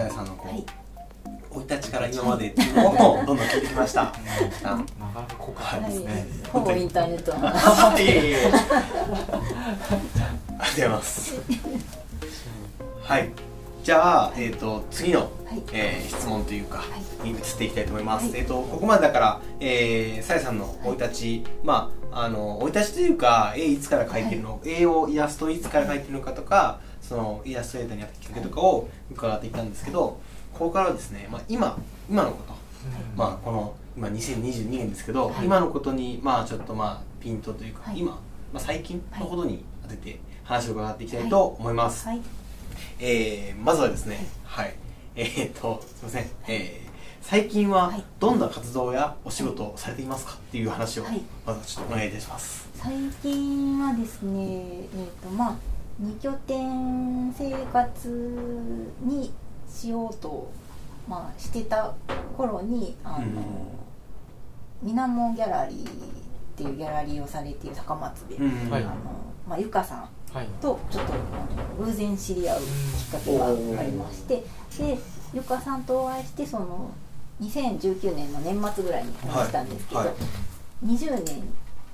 さやさんのこう、はい生い立ちから今までっていうのをどんどん聞いてきました。あなかなか濃かったですね、ほぼインターネットの。話い。えありがとうございます。はい。じゃあ、えっ、と、次の、はい。えー質問というか、はに移っていきたいと思います。はい。えっ、と、ここまでだから、えー、さやさんの生い立ち、まあ、あの、生い立ちというか、絵いつから描いてるの、絵をイラストをいつから描いてるのかとか、そのイラストレーターにやったきっかけとかを伺っていったんですけど、ここからはですね、まあ、今、今のこと、まあ、この今2022年ですけど、はい。今のことにまあちょっとまあピントというか、はい。今、まあ、最近のことに当てて話を伺っていきたいと思います、はい。えーまずはですねはい。えー、っとすいません、えー最近ははい。どんな活動やお仕事をされていますかっていう話をはい。まずちょっとお願いいたします。最近はですねえっ、とまあ二拠点生活にしようとまあしてた頃にあの、うん。みなもギャラリーっていうギャラリーをされている高松で、うん。はい。あのまあ、ゆかさんはい。とちょっとあの偶然知り合うきっかけがありましてでゆかさんとお会いしてその2019年の年末ぐらいにお会いしたんですけど、はい。はい20年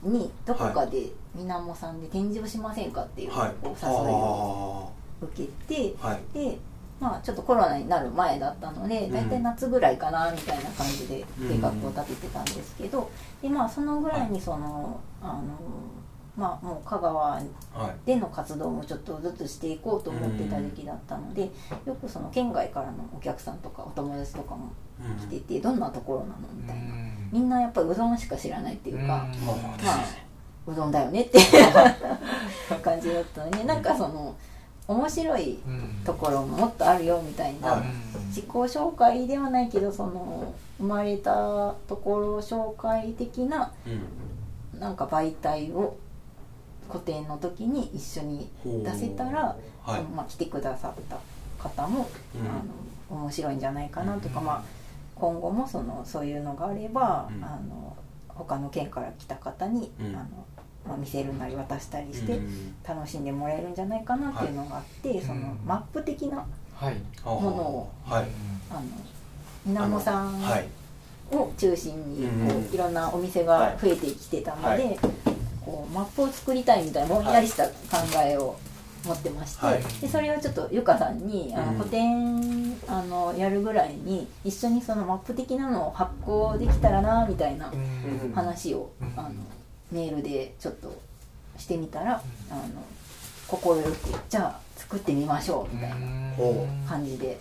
にどこかでみなもさんで展示をしませんか？っていうはいお誘いを受けて、はい。でまあちょっとコロナになる前だったのでん。大体夏ぐらいかなみたいな感じで計画を立ててたんですけど、でまあそのぐらいにその、あのまあもう香川はい。での活動もちょっとずつしていこうと思ってた時期だったので、よくその県外からのお客さんとかお友達とかもうん来ててどんなところなの？みたいな、うん。みんなやっぱりうどんしか知らないっていうか、うん。まあまあうどんだよねって。感じだったのでなんかその面白いうん。ところももっとあるよみたいな、はい自己紹介ではないけどその生まれたところ紹介的なうん。なんか媒体を個展の時に一緒に出せたら、はい。まあ、来てくださった方も、うん。あの面白いんじゃないかなとか、まあ、今後もそのそういうのがあれば、うん。あの他の県から来た方に、うん。あのまあ、見せるなり渡したりしてうん。楽しんでもらえるんじゃないかなっていうのがあって、そのうん。マップ的なはい。ものをはい。あのみなもさんはいを中心にこう、うん。いろんなお店が増えてきてたので、はい。こうマップを作りたいみたいなぼんやりした考えを持ってまして、はい。でそれをちょっとゆかさんにあのあのやるぐらいに一緒にそのマップ的なのを発行できたらなみたいなうん。話を、うん。あのメールでちょっとしてみたら、あの快くじゃあ作ってみましょうみたいなほ感じで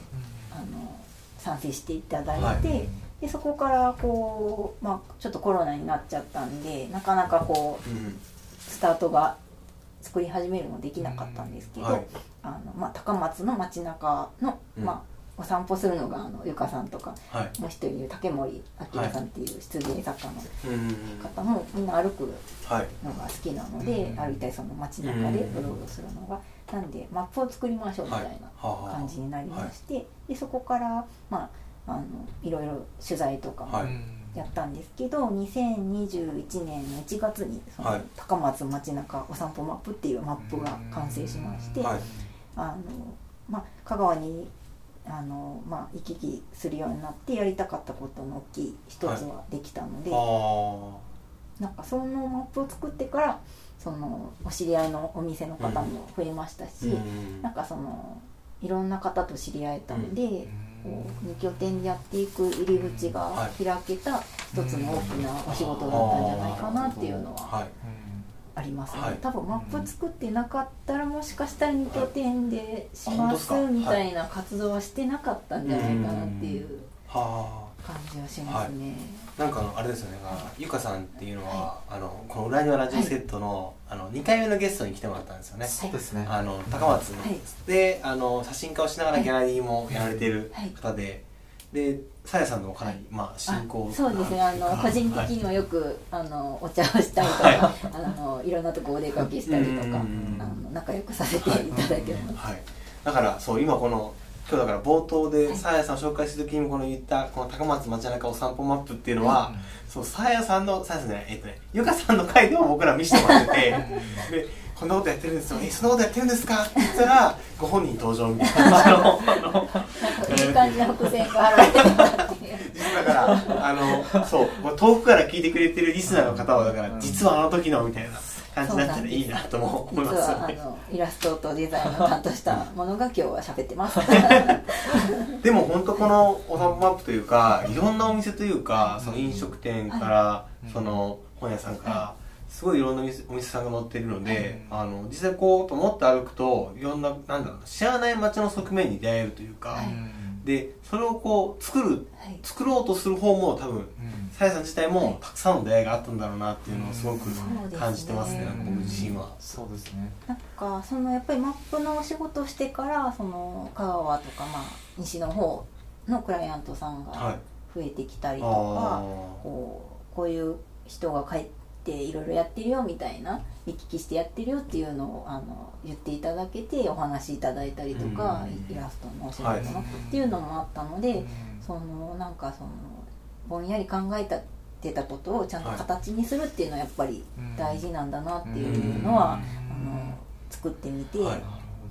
あの賛成していただいて、はい。でそこからこう、まあ、ちょっとコロナになっちゃったんでなかなかこううん。スタートが作り始めるのできなかったんですけど、はい。あのまあ、高松の街中の、うん。まあ、お散歩するのがあのゆかさんとかはい。もう一人いる竹森明さんっていう出芸作家のうん方もみんな歩くはいのが好きなので、うん。歩いたりその街中でうろうろするのが、なんでマップを作りましょうみたいな感じになりまして、でそこから、まあ、あのいろいろ取材とかもはい。やったんですけど、2021年の1月にその、はい。高松街中お散歩マップっていうマップが完成しまして、はい。あのまあ、香川にあの、まあ、行き来するようになってやりたかったことの大きい一つはできたので、あなんかそのマップを作ってからそのお知り合いのお店の方も増えましたし、ーうん。なんかそのいろんな方と知り合えたので、こう二拠点でやっていく入り口が開けた一つの大きなお仕事だったんじゃないかなっていうのははいありますね、はい。多分マップ作ってなかったらもしかしたら二拠点でしますみたいな活動はしてなかったんじゃないかなっていうは感じはしますね。あなんかあれですよね。ゆかさんっていうのはあのこの裏庭ラジオセットのあの2回目のゲストに来てもらったんですよね。そうですね。あの高松はい。であの写真家をしながらギャラリーもやられてるはい。方で。でさやさんのもかなりまああ進行そうですね。あの個人的はいにもよく、あのお茶をしたりとか、はい。あのいろんなとこお出かけしたりとか、あの仲良くさせていただいてます。はい、だからそう今この今日だから冒頭ではい。さやさんを紹介するときにこの言ったこの高松街中お散歩マップっていうのは、そうさやさんのさやさんじゃないえっとねゆかさんの回でも僕ら見せてもらっててでこんなことやってるんですよ。えそんなことやってるんですか？って言ったらご本人登場みたいな。感じの伏線が張られてたっていう。実はだからあのそう遠くから聞いてくれてるリスナーの方はだから実はあの時のみたいな感じになったらいいなとも思い実ますイラストとデザインを担当したものが今日は喋ってます。でも本当このお散歩マップというかいろんなお店というかその飲食店からい。その本屋さんからすごいいろんなお店お店さんが載ってるのであの実際こうと思って歩くといろんななんだろうな知らない街の側面に出会えるというか、はい。でそれをこう作るはい。作ろうとする方も多分うん。さやさん自体もたくさんの出会いがあったんだろうなっていうのをすごく感じてますねなんか僕自身は。そうですね。なんかそのやっぱりマップのお仕事をしてからその香川とかまあ西の方のクライアントさんはい。が増えてきたりとか、あこうこういう人が帰っていろいろやってるよみたいな見聞きしてやってるよっていうのをあの言っていただけてお話しいただいたりとか、うん。イラストのお仕事の、はい。っていうのもあったので、うん。そのなんかそのぼんやり考えたてたことをちゃんと形にするっていうのはやっぱり大事なんだなっていうのは、うん。あの作ってみて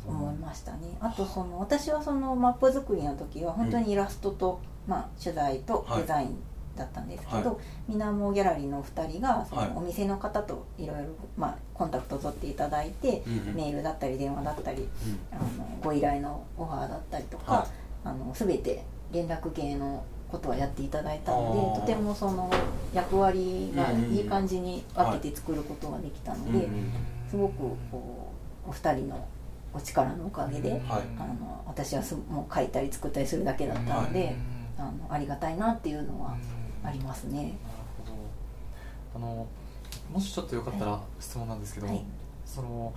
思いましたね。あとその私はそのマップ作りの時は本当にイラストと、まあ、取材とデザインだったんですけど、はみなもギャラリーのお二人がそはい。のお店の方といろいろまあコンタクトを取っていただいて、うんうんメールだったり電話だったりうんあのご依頼のオファーだったりとか、はい。あの全て連絡系のことはやっていただいたのでとてもその役割がいい感じに分けて作ることができたので、うんうんすごくこうお二人のお力のおかげで、はい。あの私はすもう書いたり作ったりするだけだったので、あのありがたいなっていうのはありますね。なるほど。あのもしちょっとよかったら質問なんですけど、はい。その、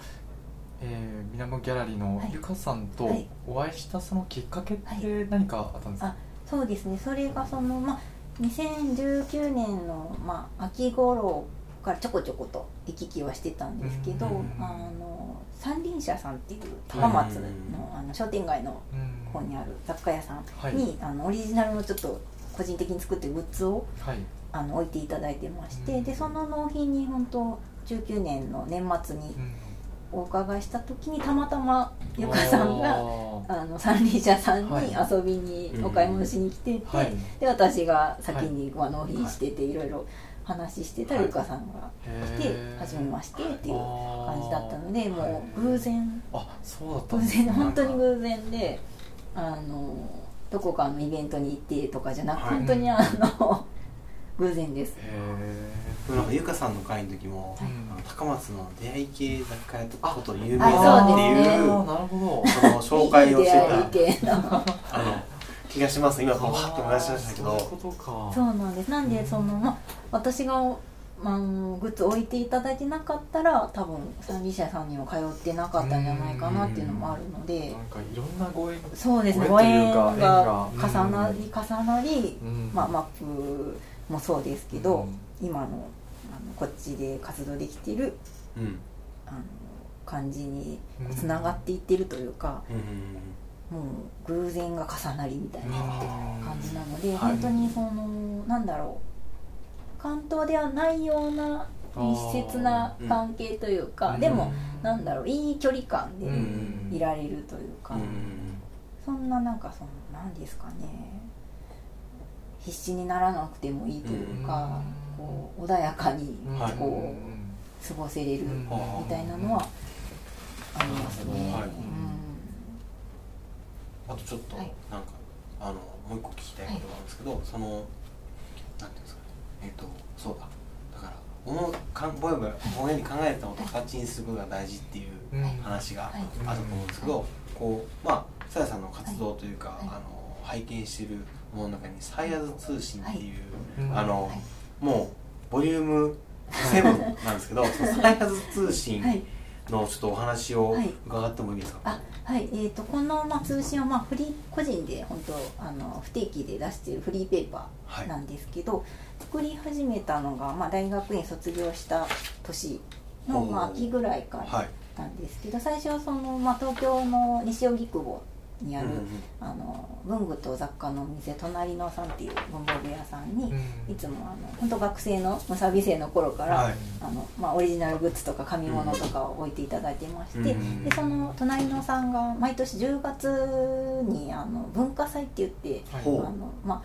えー、みなもギャラリーのはい。ゆかさんとはい。お会いしたそのきっかけっはて何かあったんですか、あそうですね。それがそのまあ2019年の、まあ、秋頃からちょこちょこと行き来はしてたんですけど、うんあの三輪車さんっていう高松の,、うんあの商店街のうん方にある雑貨屋さんはい。に、あのオリジナルのちょっと個人的に作ってるグッズをはい。あの置いていただいてまして、うん。でその納品に本当19年の年末にうん。お伺いした時にたまたまゆかさんがあの三輪車さんはいに遊びにお買い物しに来てて、はい。で私が先にまあ納品してていろいろ話してたゆかさんが来て初めましてっていう感じだったのでもはう偶然。あそうだったん偶然本当に偶然であのどこかのイベントに行ってとかじゃなく、はい。本当にあの 偶然です。へでもなんかゆかさんの会の時も、ーうんあの高松の出会い系雑貨屋とかこと有名あだっていうあーなるほどその紹介をしてた いい出会い系の。あの気がします。今パッと思い出しましたけど。そういうことか。そうなんです。なんでその、まあ、私が、まあ、グッズ置いていただいてなかったら多分三輪車さんには通ってなかったんじゃないかなっていうのもあるので。なんかいろんなご縁そうですねごご縁縁というかが重なり重なり、うん。まあ、マップもそうですけど、うん。今のあのこっちで活動できてるうん。あの感じにうんつながっていってるというか、うん。もう偶然が重なりみたいな感じなので、はい。本当にそのなんだろう関東ではないような密接な関係というか、うん。でもなんだろういい距離感でうんいられるというか、うん。そんななんかその何ですかね必死にならなくてもいいというか、こう穏やかにはい。こう過ごせれるうんみたいなのはありますね。はい。うん。あとちょっとなんはいか、あのもう一個聞きたいことがあるんですけど、そのなんていうんですかねえっ、とそうだ。だから思うかんぼやぼやぼんやり考えたことを形にすることが大事っていう話がはい。あると思うんですけど、こうまあさやさんの活動というか、はい。あの拝見してるものの中に「サイヤズ通信」っていう、はい。あの、はい。もうボリューム7なんですけどサイヤズ通信はい。のちょっとお話をはい。伺ってもいいですか、あはい。えー、とこの、まあ、通信は、まあ、フリー個人で本当あの不定期で出しているフリーペーパーなんですけど、作り始めたのが、まあ、大学院卒業した年の、まあ、秋ぐらいからはい。なんですけど最初はその、まあ、東京の西荻窪にある、うんうんあの文具と雑貨のお店隣のさんっていう文房具屋さんに、いつもあの本当学生の無サビ生の頃から、はい。あのまあ、オリジナルグッズとか紙物とかを置いていただいてまして、うんでその隣のさんが毎年10月にあの文化祭って言って、ほう。あのまあ、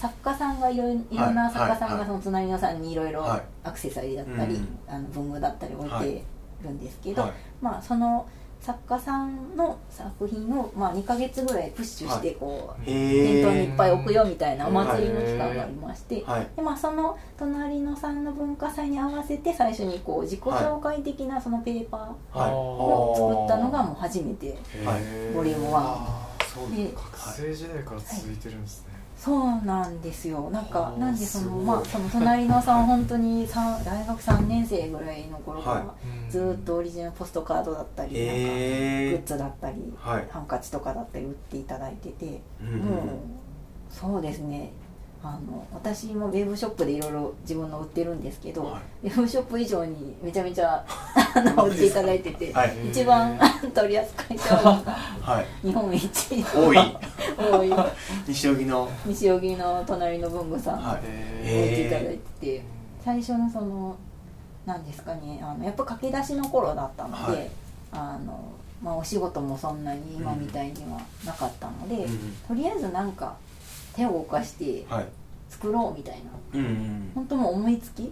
作家さんがいろいろな作家さんがその隣のさんにいろいろはいアクセサリーだったり、うん。あの文具だったり置いてるんですけど、はい。まあ、その作家さんの作品を、まあ、2ヶ月ぐらいプッシュしてこう、店頭にいっぱい置くよみたいなお祭りの期間がありまして、はい。でまあ、その隣のさんの文化祭に合わせて最初にこう自己紹介的なそのペーパはい。ーを作ったのがもう初めてはい。ボリューム1そうで学生時代から続いてるんですね、そうなんですよ。なんかはあなんでそのまあその隣のさん本当に 大学3年生ぐらいの頃から、はずーっとオリジナルポストカードだったり、なんかグへッズだったり、ーはい。ハンカチとかだったり売っていただいてて、うんうんもうそうですね。あの私もウェブショップでいろいろ自分の売ってるんですけど、はウェブショップ以上にめちゃめちゃ あの売っていただいてて、はい。一番 取り扱いがはい。日本一。多い多い。西荻の。西荻の隣の文具さん。はい。置いへていただいてて、最初のその何ですかねあのやっぱ駆け出しの頃だったので、はい。あのまあ、お仕事もそんなに今みたいにはなかったので、うん。うん。とりあえずなんか手を動かしてはい。作ろうみたいな。うんうん本当もう思いつきは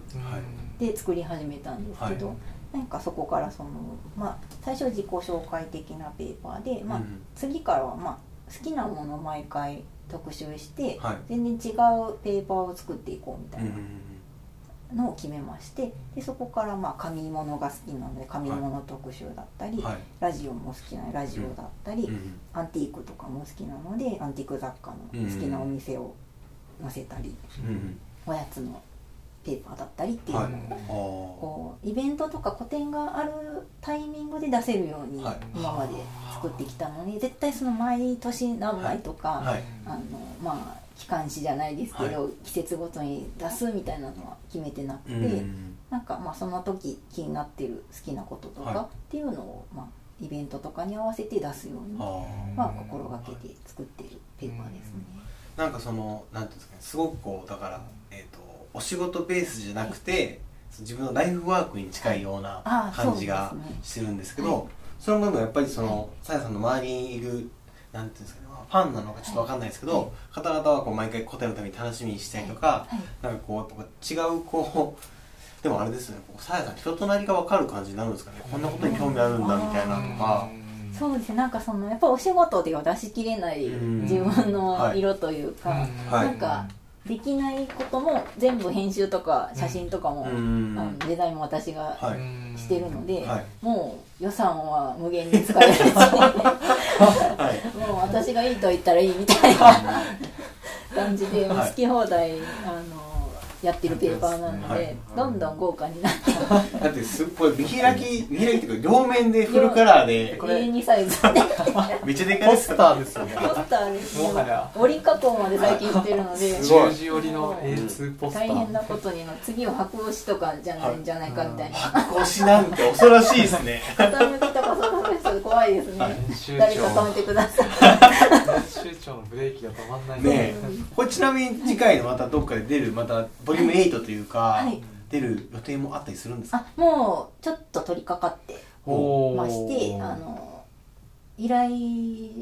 い。で作り始めたんですけど、はい。なんかそこからその、まあ、最初自己紹介的なペーパーで、まあうん。次からは、まあ、好きなものを毎回特集して、はい。全然違うペーパーを作っていこうみたいなのを決めましてでそこからまあ紙物が好きなので紙物特集だったり、うんはい。ラジオも好きなラジオだったり、アンティークとかも好きなのでアンティーク雑貨の好きなお店を載せたり、うんうん。おやつのペーパーだったりっていうのを、はい。こうイベントとか個展があるタイミングで出せるようにはい。今まで作ってきたのに絶対その毎年何枚とか、はい。あのまあ機関誌じゃないですけど、は季節ごとに出すみたいなのは決めてなくて、うん。うんなんかまあその時気になってる好きなこととはい。かっていうのを、まあ、イベントとかに合わせて出すように、まあ、心がけて作ってるペーパーですね。なんかそのなんていうんですかねすごくこうだから、えー、とお仕事ベースじゃなくて、自分のライフワークに近いような感じがしてるんですけどはい。その部分やっぱりそはいのさやさんの周りにいるなんていうんですかねファンなのかちょっとわかんないですけど、方々はこう毎回答えのために楽しみにしたりとか、はい。なんかこうやっぱ違うこうでもあれですよねこうさやさん人となりがわかる感じになるんですかね。こんなことに興味あるんだみたいなとか。そうですね。なんかそのやっぱお仕事では出しきれないうん。自分のはい。色というか、はい。なんかできないことも全部編集とか写真とかも、うん。デザインも私がはい。してるので、はい。もう予算は無限に使えるし。はい。もう私がいいと言ったらいいみたいな 感じで、好き放題あのやってるペーパーなので、はい。どんどん豪華になって。だってすっごい見開き見開きっていうか両面でフルカラーでこれ A2 サイズ。でめっちゃでかいポスターですよね。ポスターですもはや折り加工まで最近してるので。十字寄りの A2 ポスター。大変なことにな次は白押しとかじゃないんじゃないかみたいな。白押しなんて恐ろしいですね。傾怖いですね。編集誰か止長めてください。編集長のブレーキが止まんない。ねえ。これちなみに次回のまたどっかで出るまたボリューム8というか、はい。出る予定もあったりするんですか？あもうちょっと取り掛かってましてあの依頼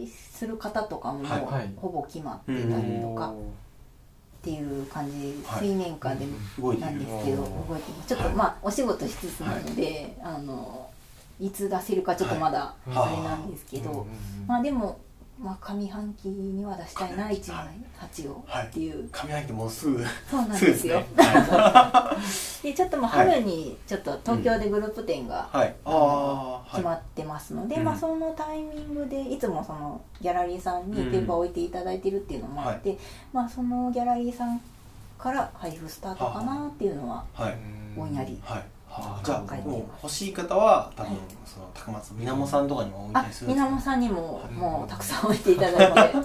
する方とかもほぼ決まってたりとかっていう感じはい。水面下でなんですけど動いてますちょっとまあお仕事しつつなのであのいつ出せるかちょっとまだはい。あれなんですけどまあでも、まあ、上半期には出したいな上半期1枚8をはい。っていう、上半期もうすぐそうなんですよ。で ちょっともうはい春にちょっと東京でグループ展がい、はい、ああはい。決まってますので、うん。まあ、そのタイミングでいつもそのギャラリーさんにペーパーを置いていただいてるっていうのもあって、まあ、そのギャラリーさんから配布スタートかなっていうのははい。ぼんやりはいはあうんじゃあもう欲しい方は多分、はいその高松みなもさんとかにも置いたありするんですか？みなもさんにもうんもうたくさん置いていただいて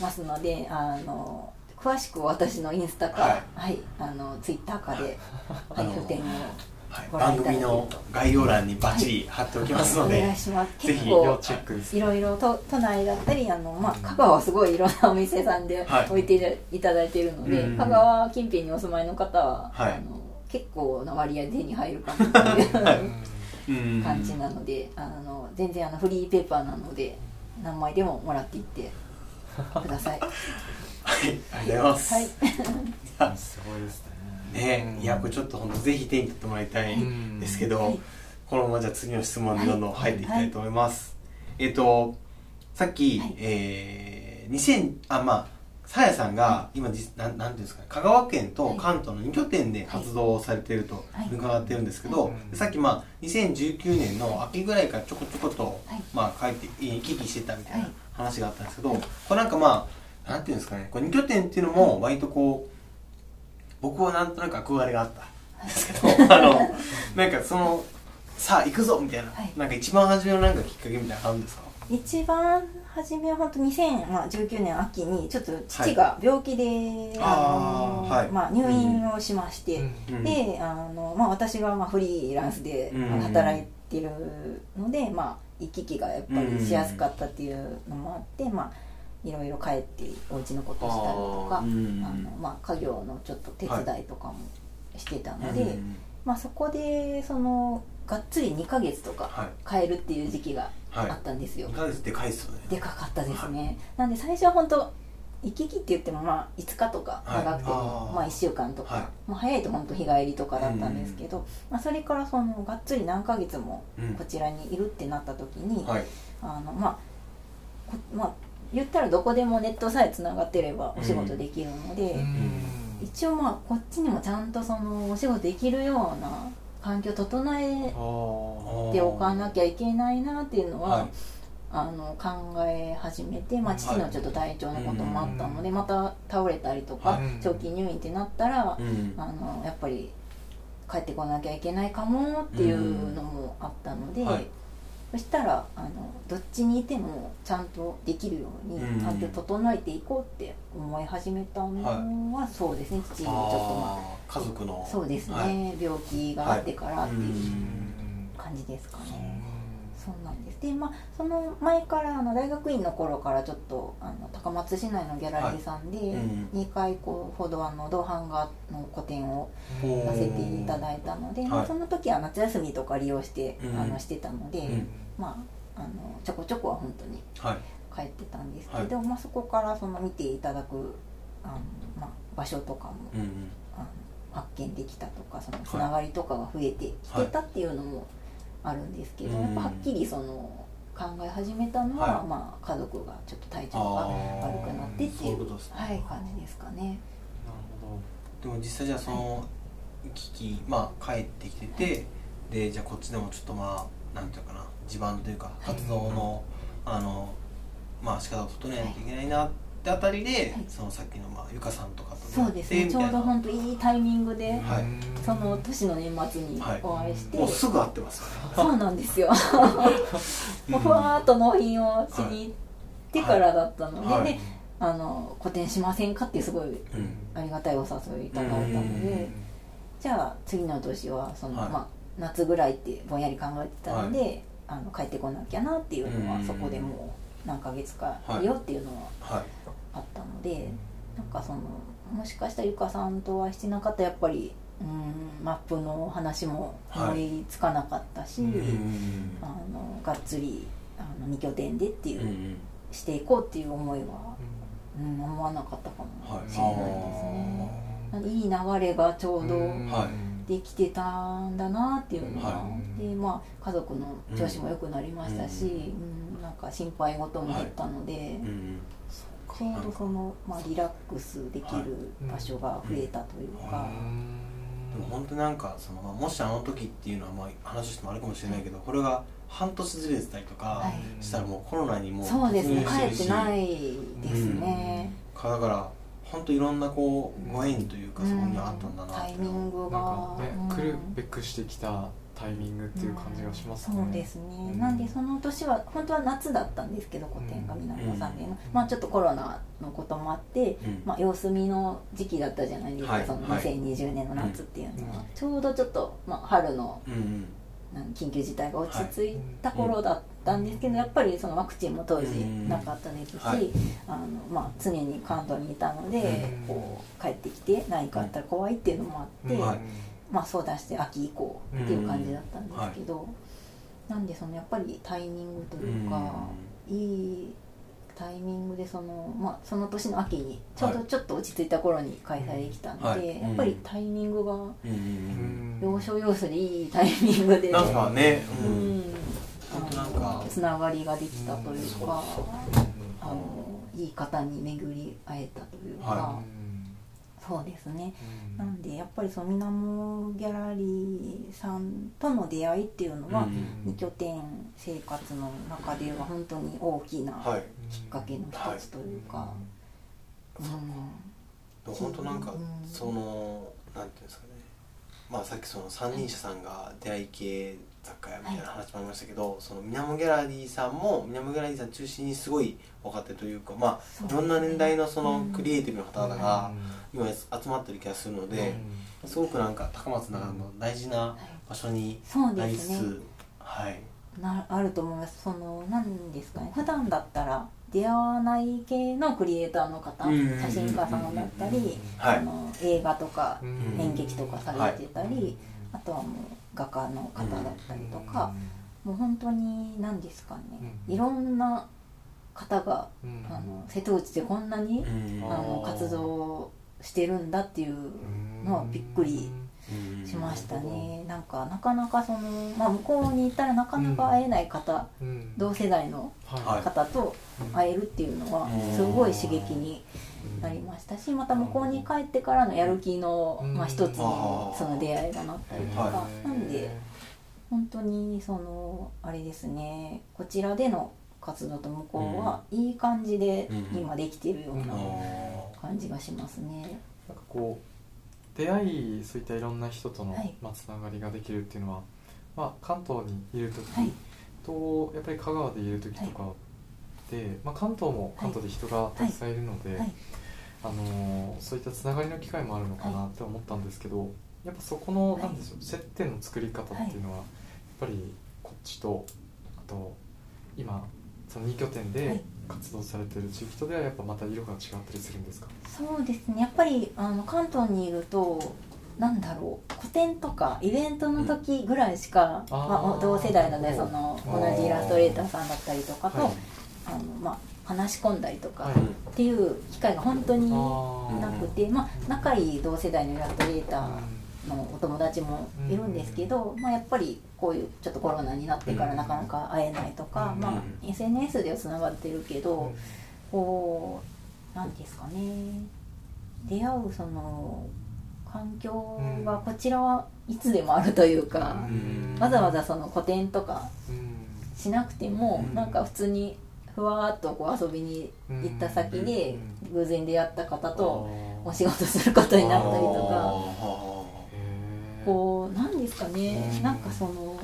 ますのであの詳しく私のインスタか、ははいいあのツイッターかで配布展をはい、ご覧番組の概要欄にバッチリ貼っておきますので、お願いします。ぜひ要チェックいろいろと都内だったりあの、まあ、香川はすごいいろんなお店さんではい。置いていただいているので、うん。香川近辺にお住まいの方は、はい。あの結構な割合で手に入るかなっていう 感じなので、あの全然あのフリーペーパーなので何枚でももらっていってください。はい、ありがとうございます。はい、すごいですね。ね、いやこれちょっと本当ぜひ手に取ってもらいたいんですけど、はいこのままじゃあ次の質問にどんどん入っていきたいと思います。えっ、とさっき、はい。えー、2000あまあさやさんが今じなんなんていうんですかね香川県と関東の2拠点で活動をされているとはい。伺ってるんですけど、はい。さっきまあ2019年の秋ぐらいからちょこちょこと、はい。まあ書いて行き来してたみたいなはい。話があったんですけど、はいこれなんかまあなんていうんですかねこれ2拠点っていうのも割とこう僕はなんとなく憧れがあったんですけど、あのなんかそのさあ行くぞみたいな、はい。なんか一番初めのなんかきっかけみたいなのあるんですか？一番初めは本当2019年秋にちょっと父が病気で、あまあ、入院をしまして、うん。であの、まあ、私がまあフリーランスで働いてるので、まあ、行き来がやっぱりしやすかったっていうのもあって、まあ、いろいろ帰ってお家のことしたりとかあの、まあ、家業のちょっと手伝いとかもしてたので、うん。まあ、そこでそのがっつり2ヶ月とかはい。帰るっていう時期がはい。あったんですよ。2ヶ月でかいっすよね。でかかったですね、なんで最初は本当行き来って言ってもまあ5日とかはい。長くても、まあ1週間とか、はい。もう早いと本当日帰りとかだったんですけど、まあ、それからそのがっつり何ヶ月もうん。こちらにいるってなった時に、はい。あのまあこまあ言ったらどこでもネットさえつながってればお仕事できるので、一応まあこっちにもちゃんとそのお仕事できるような環境を整えておかなきゃいけないなっていうのは、はい。あの考え始めて、まあ、父のちょっと体調のこともあったので、また倒れたりとか、はい。長期入院ってなったら、うん。あのやっぱり帰ってこなきゃいけないかもっていうのもあったので、はいそしたらあのどっちにいてもちゃんとできるようにうん。環境を整えていこうって思い始めたのは、そうですね。父にちょっとまあ家族の。そうですね、はい。病気があってからっていううん感じですかね。そうなんです。でまあその前からあの大学院の頃からちょっとあの高松市内のギャラリーさんではいうん。2回こうほどあの銅版画の個展をさせていただいたので、まあ、はいその時は夏休みとか利用して、うん。あのしてたので、うんまああのちょこちょこは本当にはい。帰ってたんですけど、まあ、そこからその見ていただくあの、まあ、場所とかも、うんうん。あの発見できたとかそのつながりとかが増えてきてたっていうのもあるんですけど、はいやっぱはっきりその考え始めたのは、はい。まあ、家族がちょっと体調が悪くなってっていいうはい、感じですかね。なるほでも実際じゃあその危機まあ帰ってきててでじゃあこっちでもちょっとまあなんていうのかな地盤というかはい。活動の、あのまあ仕方を整えなきゃいけないなってあたりで、はい。そのさっきのまあゆかさんとかとそうですね。ちょうど本当いいタイミングで、はい。その年の年末にはい。お会いして、もうすぐ会ってますそうなんですよ。もうふわーっと納品をしに行ってからだったので、はい。であの個展しませんかってすごいうん。ありがたいお誘いいただいたので、じゃあ次の年はその、はい。まあ、夏ぐらいってぼんやり考えてたので、あの帰ってこなきゃなっていうのは、うん。そこでもう何ヶ月かはいよっていうのははい。あったので、なんかそのもしかしたらゆかさんとはしてなかったらやっぱりうんマップの話も思いつかなかったし、はいうん。あのがっつりあの2拠点でっていう、うんうん。していこうっていう思いは、うん、思わなかったかもはいしれないですね。い。い流れがちょうどはいできてたんだなっていうのは、はい。でまあ家族の調子も良くなりましたし、うん。なんか心配事も減ったので、うん。うんちょうどその、まあ、リラックスできる場所が増えたというか、でも本当なんかその、まあ、もしあの時っていうのはまあ話してもあるかもしれないけどこれが半年ずれてたりとかはい。したらもうコロナにもうそうですね。帰ってないですね、かだから本当いろんなこうご縁というかそこにあったんだなタイミングが。かね、うん来るべくしてきたタイミングっていう感じがしますね、そうですね、うん。なんでその年は本当は夏だったんですけど個展が南野さんでまあちょっとコロナのこともあって、うん。まあ、様子見の時期だったじゃないですか、はい。そのはい。2020年の夏っていうのは、うん。ちょうどちょっと、まあ、春の緊急事態が落ち着いた頃だったんですけど、やっぱりそのワクチンも当時なかったですし、はい。あのまあ、常に関東にいたので、うん。こう帰ってきて何かあったら怖いっていうのもあって、うん。はい。まあ、相談して秋以降っていう感じだったんですけど、なんでそのやっぱりタイミングというか、いいタイミングでその,、まあ、その年の秋にちょうどちょっと落ち着いた頃に開催できたので、はい。やっぱりタイミングが要所要所でいいタイミングで、なんかねううんつながりができたというか、うんあのいい方に巡り会えたというか、はそうですね。うん。なんでやっぱりそのみなもギャラリーさんとの出会いっていうのは、うん二拠点生活の中では本当に大きなはい。きっかけの一つというか、うん。本当なんかうん。そのなんていうんですかね。まあさっきその三人社さんが出会い系雑貨屋みたいな話もありましたけど、そのみなもギャラリーさんもみなもギャラリーさん中心にすごい分かってるというかまあいろんな年代のそのクリエイティブの方々が今集まってる気がするので、すごくなんか高松長野の大事な場所になりつつ、ねはい。なあると思います。その何ですかね。普段だったら出会わない系のクリエイターの方うん。写真家さんだったり、はいあの映画とかうん演劇とかされてたり、あとはもう画家の方だったりとか、もう本当に何ですかね、うん。いろんな方がうん。あの瀬戸内でこんなに、うん。あの活動してるんだっていうのはびっくりうん。しましたね、なんかなかなかその、まあ、向こうに行ったらなかなか会えない方、うん。同世代のはい。方と会えるっていうのはうん。すごい刺激になりましたしまた向こうに帰ってからのやる気の、うん。まあ、一つにあー。その出会いがなったりとか、はなんで本当にそのあれですねこちらでの活動と向こうはいい感じでうん。今できているようなあ感じがしますね。なんかこう出会いそういったいろんな人との、はい。まあ、つながりができるっていうのは、まあ、関東にいる時はい。と、やっぱり香川でいる時とかで、まあ、関東も関東で人がたくさんいるので、はい。あのーそういったつながりの機会もあるのかなって思ったんですけど、やっぱそこの、はいなんでしょう接点の作り方っていうのは、やっぱりこっちとあと今その2拠点はでい。活動されてる地域とではやっぱまた色が違ったりするんですか、そうですね。やっぱりあの関東にいるとなんだろう個展とかイベントの時ぐらいしか、うん。まあ、同世代のねその同じイラストレーターさんだったりとかと、はいあのまあ、話し込んだりとかはい。っていう機会が本当になくて、まあ、仲いい同世代のイラストレーターのお友達もいるんですけど、まあ、やっぱりこういうちょっとコロナになってからなかなか会えないとか、うんまあ、SNS ではつながってるけど、こうなんですかね。出会うその環境がこちらはいつでもあるというか、うん。わざわざその個展とかうん。しなくても、うん。なんか普通にふわーっとこう遊びに行った先でうん偶然出会った方とお仕事することになったりとか。こうなんですかね。うん。なんかその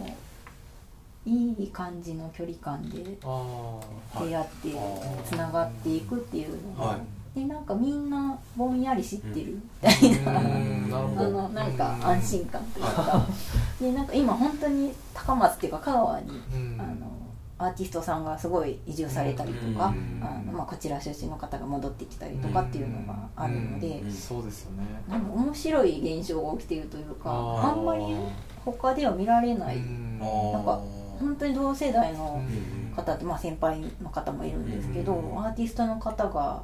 いい感じの距離感で出会ってあつながっていくっていうのが、はい。でなんかみんなぼんやり知ってる。みたいーな、うんあのなんか安心感というか、でなんか今本当に高松っていうか香川に、うん。あのアーティストさんがすごい移住されたりとか、うんあのまあ、こちら出身の方が戻ってきたりとかっていうのがあるので、うんそうですよね。なんか面白い現象が起きているというかあんまり他では見られない、うん。なんか本当に同世代のうん方って、まあ、先輩の方もいるんですけど、うん。アーティストの方が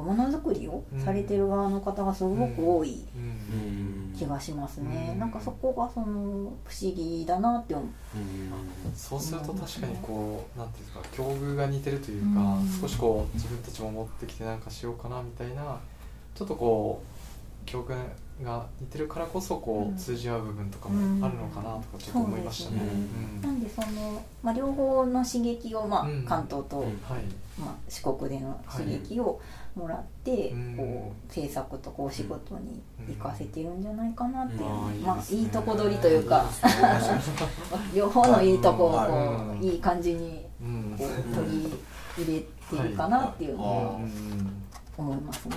ものづくりをされてる側の方がすごく多いうん。気がしますね、うん。なんかそこがその不思議だなって思う。そうすると確かにこうなんていうんですか境遇が似てるというか、うん。少しこう自分たちも持ってきてなんかしようかなみたいなちょっとこう境遇が似てるからこそこうん。う通じ合う部分とかもあるのかなとかちょっと思いましたね。ね。うん。なんでその、まあ、両方の刺激を、まあうん。関東と、うん。はい。まあ、四国での刺激をもらって、うん。こう制作とこう仕事に生かせてるんじゃないかなっていう、うん。まああーいいとこ取りというか、両方のいいとこをこう、はいいい感じにうん。こう取り入れてるかなっていうのはいはうん思いますね、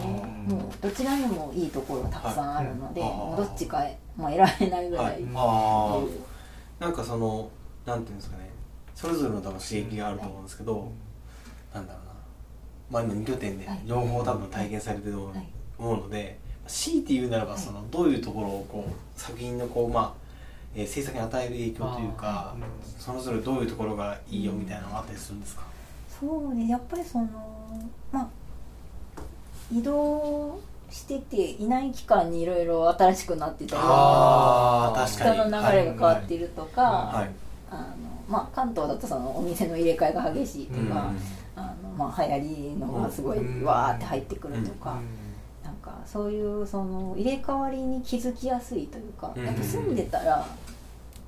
うんもうどちらにもいいところたくさんあるので、どっちかもう選べないぐらい、はい。なんかそのなんていうんですかね。それぞれの多分刺激があると思うんですけど、なんだろうなまあ今2拠点ではい。両方多分体験されてると思うので強いて言うならばはい。そのどういうところをこう作品のこうまあ、えー制作に与える影響というかそれぞれどういうところがいいよみたいなのがあったりするんですか、そうねやっぱりそのまあ移動してていない期間にいろいろ新しくなってたり人の流れが変わっているとか、はい。あのまあ、関東だとそのお店の入れ替えが激しいとか、まあ、流行りのがすごいうん。わーって入ってくるとか、うん。なんかそういうその入れ替わりに気づきやすいというか、うん。やっぱ住んでたら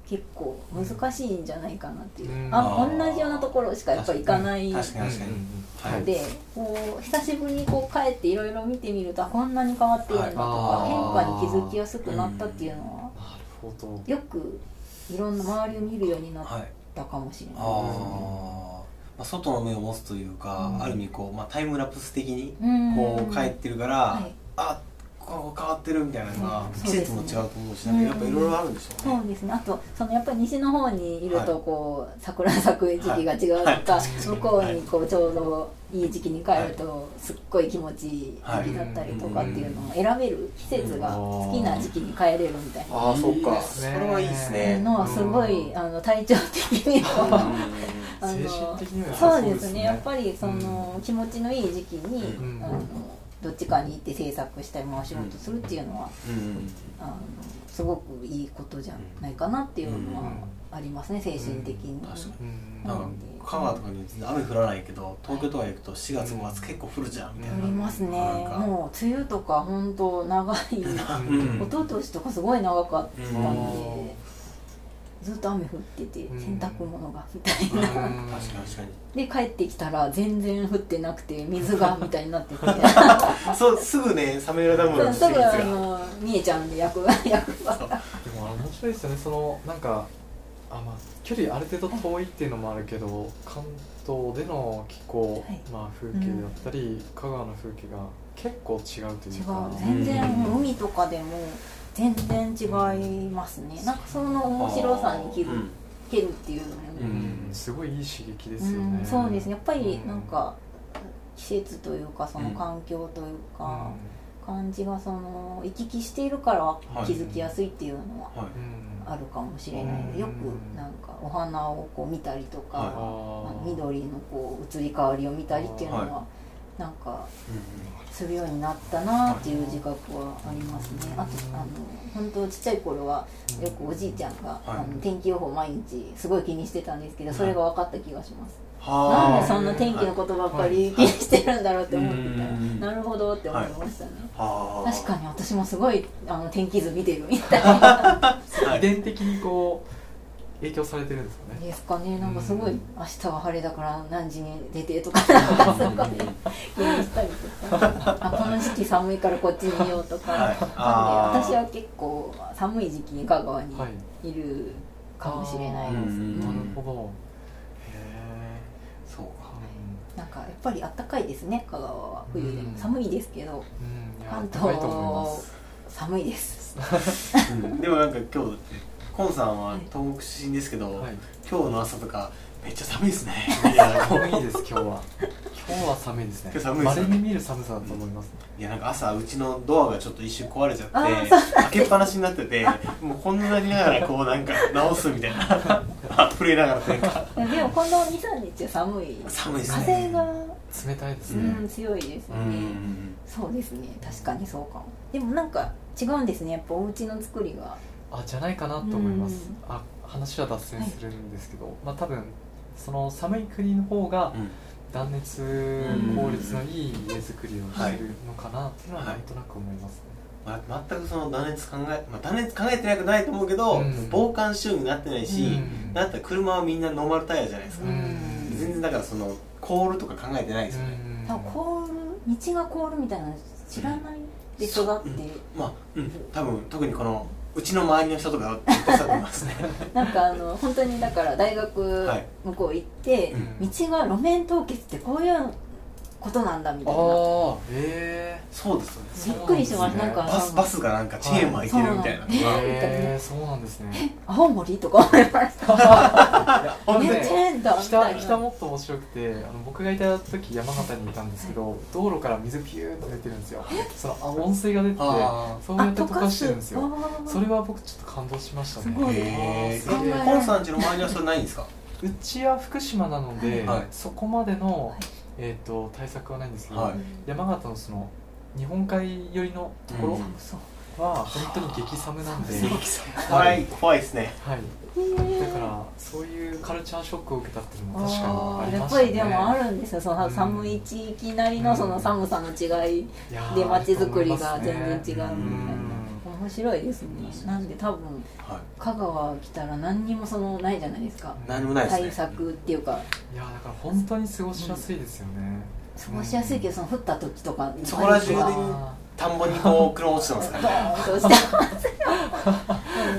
結構難しいんじゃないかなっていう、うん。あ同じようなところしかやっぱ行かない。確かに確かに、うん。はい。でこう久しぶりにこう帰っていろいろ見てみるとあこんなに変わっているんだとか、はい変化に気づきやすくなったっていうのは、なるほど。よくいろんな周りを見るようになっはいたかもしれないあーまあ、外の目を持つというか、うん。ある意味こう、まあ、タイムラプス的にうん。こう帰ってるから、はい。あこう変わってるみたいなのがうん。季節も違うと思うし、なんかやっぱいろいろあるんでしょうね。そうですね。あとそのやっぱり西の方にいるはいとこう、桜咲く時期が違うとか、はい。向こうにこうちょうどいい時期に帰るとすっごい気持ちいい時期だったりとかっていうのを選べる季節が好きな時期に帰れるみたいなああ、そっか。それはいいですね。のはすごい、あの体調的にも あの精神的にはそうですすね。ねやっぱりその、気持ちのいい時期に、うん。あのどっちかに行って制作したりまあお仕事するっていうのは、うんあのすごくいいことじゃないかなっていうのはありますね、精神的に、確かに。うんなんか香川とかに雨降らないけど東京とか行くと4月5月結構降るじゃんみたいな、ありますね。もう梅雨とか本当長いうん。一昨年とかすごい長かったんで、うんずっと雨降っててうん。洗濯物がみたいうん。な、で帰ってきたら全然降ってなくて水が みたいになってて。そうすぐねサメラダムのすぐあの見えちゃうんで役 が。役がでも面白いですよね。そのなんかあまあ距離ある程度遠いっていうのもあるけど関東での気候、はい。まあ、風景だったり、香川の風景が結構違うとい違う。うか全然うん海とかでも全然違いますね。なんかその面白さに気づうん。けるっていうのも、うん。すごいいい刺激ですよね、うん。そうですね。やっぱりなんか季節というかそのうん。環境といううん。か、感じがその行き来しているから気づきやすいっていうのはあるかもしれないのでよくなんかお花をこう見たりとか、はい。緑のこう移り変わりを見たりっていうのは、はなんかうんするようになったなっていう自覚はありますね。あとあの本当ちっちゃい頃はよくおじいちゃんが、あの天気予報毎日すごい気にしてたんですけどそれが分かった気がします、はなんあでそんな天気のことばっかり気にしてるんだろうって思ってたら、うん。なるほどって思いましたね、はあ。確かに私もすごいあの天気図見てるみたいな。はい。遺伝的にこう影響されてるんですかね。ですかね。なんかすごいうん明日は晴れだから何時に出てとか なんかすごい気にしたりとか。あこの時期寒いからこっちにいようとか、はい。なんあー。で私は結構寒い時期に香川にはいいるかもしれないです、うんなるほど。へそうか。えなんかやっぱり暖かいですね香川は冬でも、うん。寒いですけど関高いと思いま東す。寒いです。うん。でもなんか今日コンさんははい。東北出身ですけど、はい。今日の朝とかめっちゃ寒いですね。い や寒いです今日は。今日は寒いですね。寒いです稀に見る寒さだと思います。ねいやなんか朝うちのドアがちょっと一瞬壊れちゃって開けっぱなしになっててもうこんなにながらこうなんか直すみたいなあ震えながらというか。でもこの23日は寒い。寒いですね。風が、冷たいですうね、ん、強いですね、ん。そうですね。確かにそうかも。でもなんか違うんですねやっぱお家の作りがあじゃないかなと思います。うん。あ話は脱線するんですけど、まあ多分その寒い国の方がうん。断熱効率のいい家づくりをしてるのかなっていうのはなんとなく思いますね、まあ、全くその断熱考え、まあ、断熱考えてなくないと思うけど、うん。防寒仕様になってないし、うん。だったら車はみんなノーマルタイヤじゃないですか、うん。全然だからそのコールとか考えてないですよね、うん。多分凍る道が凍るみたいなの知らないで育って、まあうん。多分特にこのうちの周りの人とかは絶対そうだと思いますね。なんかあの本当にだから大学はい向こう行って、うん。道が路面凍結ってこういうことなんだみたいな。ああえそうですよね。びっくりしました、ね。なんか。バスバスがなんかチェーン巻いてるみたいな。とえか、えー、そうなんですね。青森とか思いました。あのねねチェーンだみた北北もっと面白くてあの僕がいた時山形にいたんですけど道路から水ピューッと出てるんですよ。そのあ温水が出ててあそうやって溶かしてるんですよ。それは僕ちょっと感動しましたね。すごい。へえ考えコンさんちの周りはそれないんですか？うちは福島なので、はい。そこまでの、はいえー、と対策はないんですけど、はい。山形のその日本海寄りのところは本当に激寒なんで、そう怖い。怖いですね。はい、だからそういうカルチャーショックを受けたっていうのも確かにああーやっぱりでもあるんですよ。そのうん。寒い地域なりのその寒さの違いで街づくりが全然違うみたいな。うん面白いですね。なんで多分はい。香川来たら何にもそのないじゃないですか。何もないですね。対策っていうか。いやーだから本当に過ごしやすいですよね、過ごしやすいけどその降った時とかそこら中であ田んぼにこう車落ちてますかドらね。ーンとしてますよ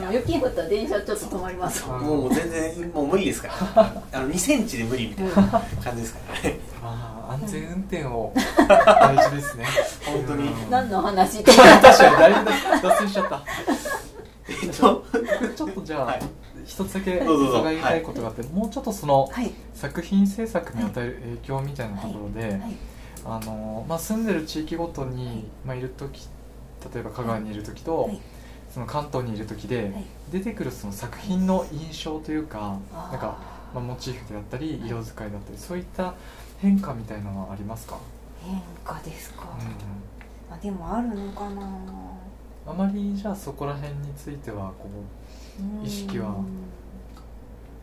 うん。雪降ったら電車ちょっと止まります。うんもうもう全然もう無理ですから。あの2センチで無理みたいな感じですからね。ーまあ安全運転を大事ですね。本当に。うん。何の話？って確かにだいぶ脱線しちゃった。えっとちょっとじゃあ、はい。一つだけ伺いたいことがあって、もうちょっとそのはい。作品制作に与える影響みたいなところで、はい。あのまあ、住んでる地域ごとに、まあ、いる時例えば香川にいる時と、はい。その関東にいる時で、はい。出てくるその作品の印象というかなんか、まあ、モチーフであったり色使いだったりそういった変化みたいなのはありますか、変化ですか、うんあでもあるのかな。あまりじゃあそこら辺についてはこうん意識は。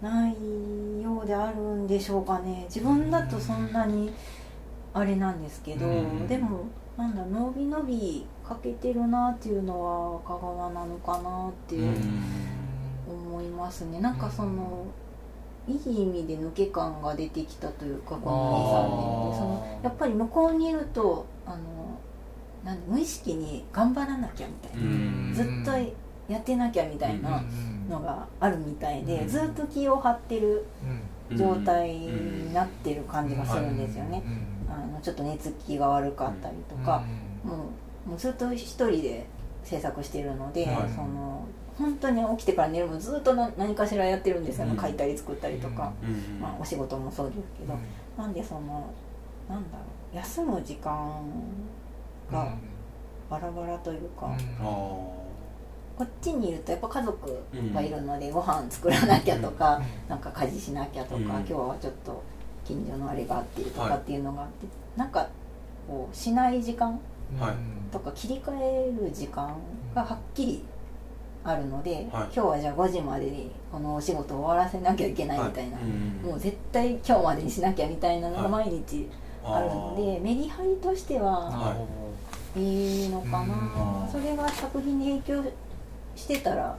ないようであるんでしょうかね。自分だとそんなにあれなんですけど、うんでもなんだ伸び伸びかけてるなっていうのは香川なのかなって思いますね。なんかそのいい意味で抜け感が出てきたというかこの23年でそのやっぱり向こうにいるとあのなん無意識に頑張らなきゃみたいな、うん。ずっとやってなきゃみたいなのがあるみたいで、うんずっと気を張ってるうん。状態になってる感じがするんですよね、うん。あのちょっと寝つきが悪かったりとか、もうもうずっと一人で制作してるので、はい。その本当に起きてから寝るもずっとな何かしらやってるんですよ、うん。書いたり作ったりとか、うんまあ、お仕事もそうですけど、なんでそのなんだろう。休む時間がバラバラというか、こっちにいるとやっぱ家族がいるので、ご飯作らなきゃとか、なんか家事しなきゃとか、うん。今日はちょっと近所のあれがあってとはいかっていうのがあって、なんかこうしない時間はい。とか切り替える時間がはっきりあるので、はい。今日はじゃあ5時までにこのお仕事を終わらせなきゃいけないみたいな、うん。もう絶対今日までにしなきゃみたいなのが毎日あるので、あメリハリとしてははい。いいのかな、うん。それが作品に影響してたら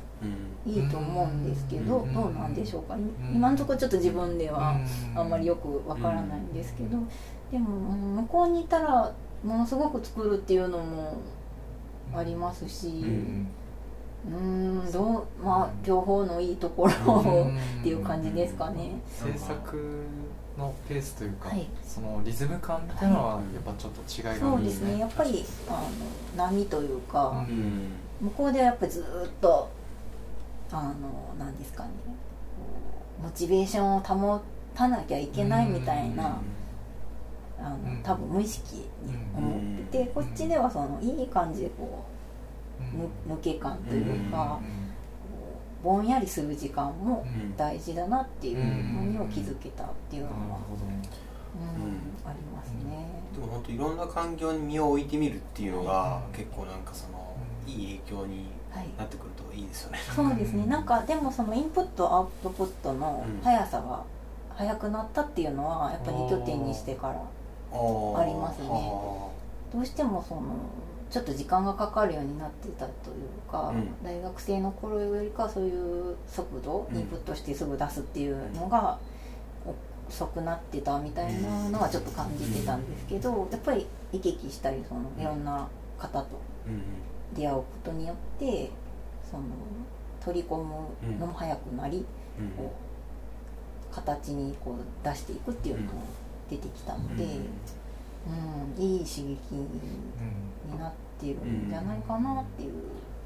いいと思うんですけど、うん。どうなんでしょうか、今のところちょっと自分ではあんまりよくわからないんですけど、でもうん向こうにいたらものすごく作るっていうのもありますし、んうんどうまあ両方のいいところをっていう感じですかね。制作のペースというか、はい。そのリズム感みたいなのはやっぱちょっと違いがあるそうですね。やっぱりあの波というか、ううん。向こうではやっぱりずーっとあの何ですかねモチベーションを保たなきゃいけないみたいな、あのうん多分無意識に思ってて、うん。こっちではそのいい感じでこう抜け感というか、ぼんやりする時間もうん。大事だなっていうのには気づけたっていうのは、うん。ありますね。でも本当いろんな環境に身を置いてみるっていうのがうん。結構なんかそのうん。いい影響にはいなってくるといいですよね。そうですね。なんかでもそのインプットアウトプットのうん。速さが速くなったっていうのはやっぱり2拠点にしてからあありますね。はどうしてもそのちょっと時間がかかるようになってたというか、うん。大学生の頃よりかそういう速度、うんインプットしてすぐ出すっていうのが遅くなってたみたいなのはちょっと感じてたんですけど、やっぱり行き来したりそのいろんな方とうん。出会うことによってその取り込むのも早くなり、うん。こう形にこう出していくっていうのも出てきたので、うんいい刺激になっているんじゃないかなっていう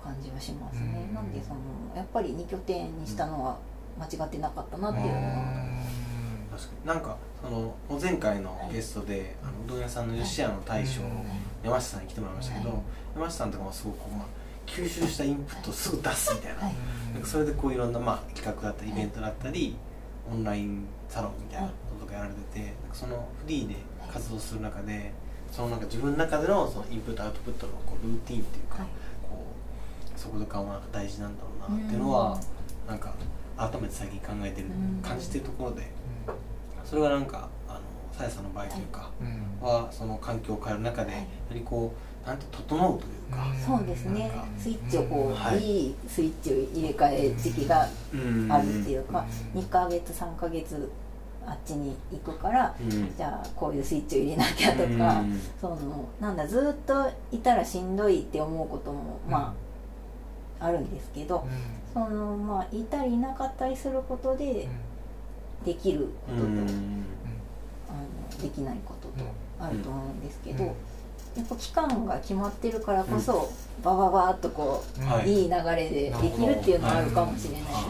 感じはしますね、うん。なんでそのやっぱり2拠点にしたのは間違ってなかったなっていうのは、確かに。なんかその前回のゲストであのうどん屋さんの吉屋の大将山下さんに来てもらいましたけど、はい。山下さんとかもすごくこう、まあ、吸収したインプットをすぐ出すみたいな,、はい。なんかそれでこういろんな、まあ、企画だったりイベントだったり、オンラインサロンみたいなこととかやられてて、なんかそのフリーで活動する中でそのなんか自分の中でのそのインプットアウトプットのこうルーティンっていうか、はい。こう速度感はなんか大事なんだろうなっていうのは、なんか改めて最近考えてる、うん。感じてるところでそれはなんかあのさやさんの場合というか、はその環境を変える中で、はい。よりこうなんて整うというか、そうですね。スイッチをこう、はい。い、いスイッチを入れ替え時期がうんあるっていうか、うん。2ヶ月3ヶ月あっちに行くからうん。じゃあこういうスイッチを入れなきゃとか、うん。そのなんだずっといたらしんどいって思うこともまあ、あるんですけど、そのまあいたりいなかったりすることでできることと、うん。あのできないこととあると思うんですけど、うん。やっぱ期間が決まってるからこそ、バババーっとこう、はいい、い流れでできるっていうのはあるかもしれない。ですね、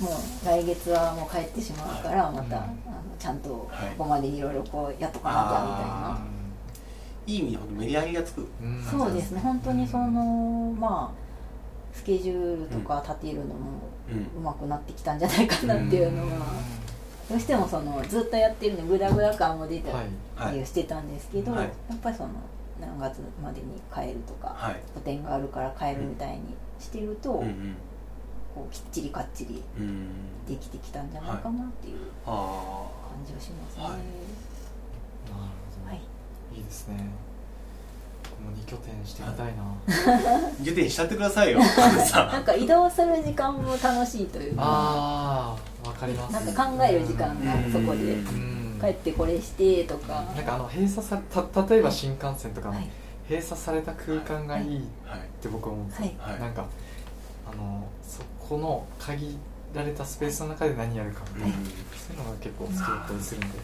もう来月はもう帰ってしまうからまた、うん。あのちゃんとこはい。こまでいろいろこうやっとかなきゃ。みたいな。いい意味で本当メリハリがつく、そうですね。本当にそのまあスケジュールとか立てるのもうん。上手くなってきたんじゃないかなっていうのは、どうしてもそのずっとやってるのグダグダ感も出たりしてたんですけど、はい。やっぱりその何月までに帰るとか、はい。個展があるから帰るみたいにしてると、うんうんこうきっちりかっちりうん。できてきたんじゃないかなっていうあ感じはしますね。はい。なるほど。はい。いいですね。もう二拠点してみたいな。あ受験しちゃってくださいよ。さ。なんか移動する時間も楽しいというか。ああわかります。なんか考える時間がそこでうん。帰ってこれしてとか、なんかあの閉鎖さた例えば新幹線とかのはい。閉鎖された空間がいいっはいて僕は思うんですよ、はい。はい。なんかあのそこの限られたスペースの中で何やるかみたいな、うんそういうのが結構好きだったりするんで、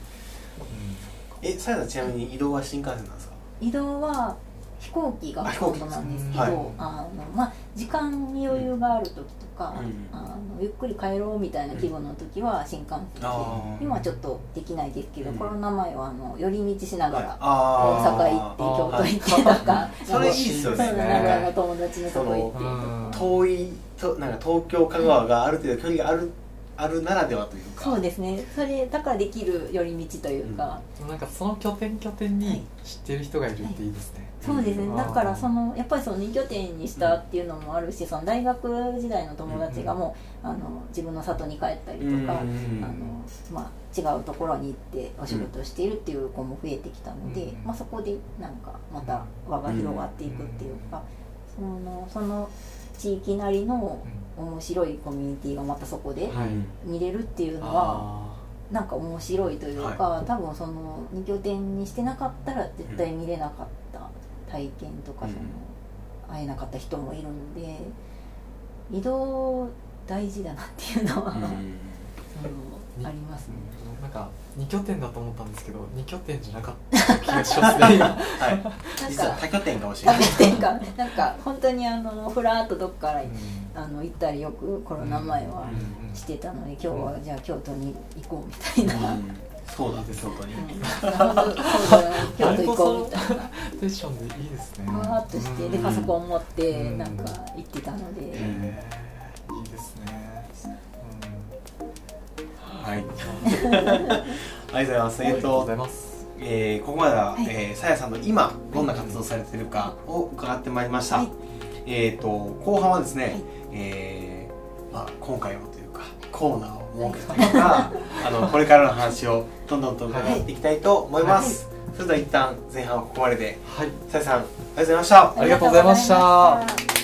えさやさんちなみに移動は新幹線なんですか？移動は飛行機がほとんどなんですけどあ飛行機あの、まあ、時間に余裕がある時とか、うん。あのゆっくり帰ろうみたいな気分の時は新幹線で、あー。今はちょっとできないですけど、うん。コロナ前はあの寄り道しながら、あ大阪行って京都行ってとかそれいいっすよね。そう名古屋の友達のとこ行って。遠いとなんか東京香川がある程度距離があるあるならではというか。そうですね。それだからできる寄り道というか、なんかその拠点拠点はい。に知ってる人がいるっていいですね、そうですうん。ねだからそのやっぱりその2拠点にしたっていうのもあるしその大学時代の友達がもうあの自分の里に帰ったりとかうんあの、まあ、違うところに行ってお仕事をしているっていう子も増えてきたので、うんまあ、そこでなんかまた輪が広がっていくっていうか、そのその地域なりの面白いコミュニティがまたそこではい。見れるっていうのはあなんか面白いというか、多分その2拠点にしてなかったら絶対見れなかった体験とかうん。その会えなかった人もいるので移動大事だなっていうのは、うん。ありますね。ーなんか2拠点だと思ったんですけど2拠点じゃなかった気がしますね今。はい。実は多拠点かもしれない。食べてか。なんか本当にあのふらっとどっからうん。あの行ったりよくコロナ前はうん。うん。してたので今日はじゃあ京都に行こうみたいな。うんそうだ。京都に。うん。本当そうだね京都行こう。みたいな。テッションでいいですね。ふわーっとしてでうん。パソコン持ってうん。なんか行ってたので、いいですね、はい。ありがとうございます。うん、えっありがとうごとざいます。えーここまでは、はい。えーさやさんの今どんな活動されてるかを伺ってまいりました、はい。えっ、と後半はですね、はい。えーまあ、今回はというかコーナーを設けたりとかあのこれからの話をどんどんと伺っていきたいと思います、それでは一旦前半はここまでで。はい。さやさんありがとうございました。ありがとうございました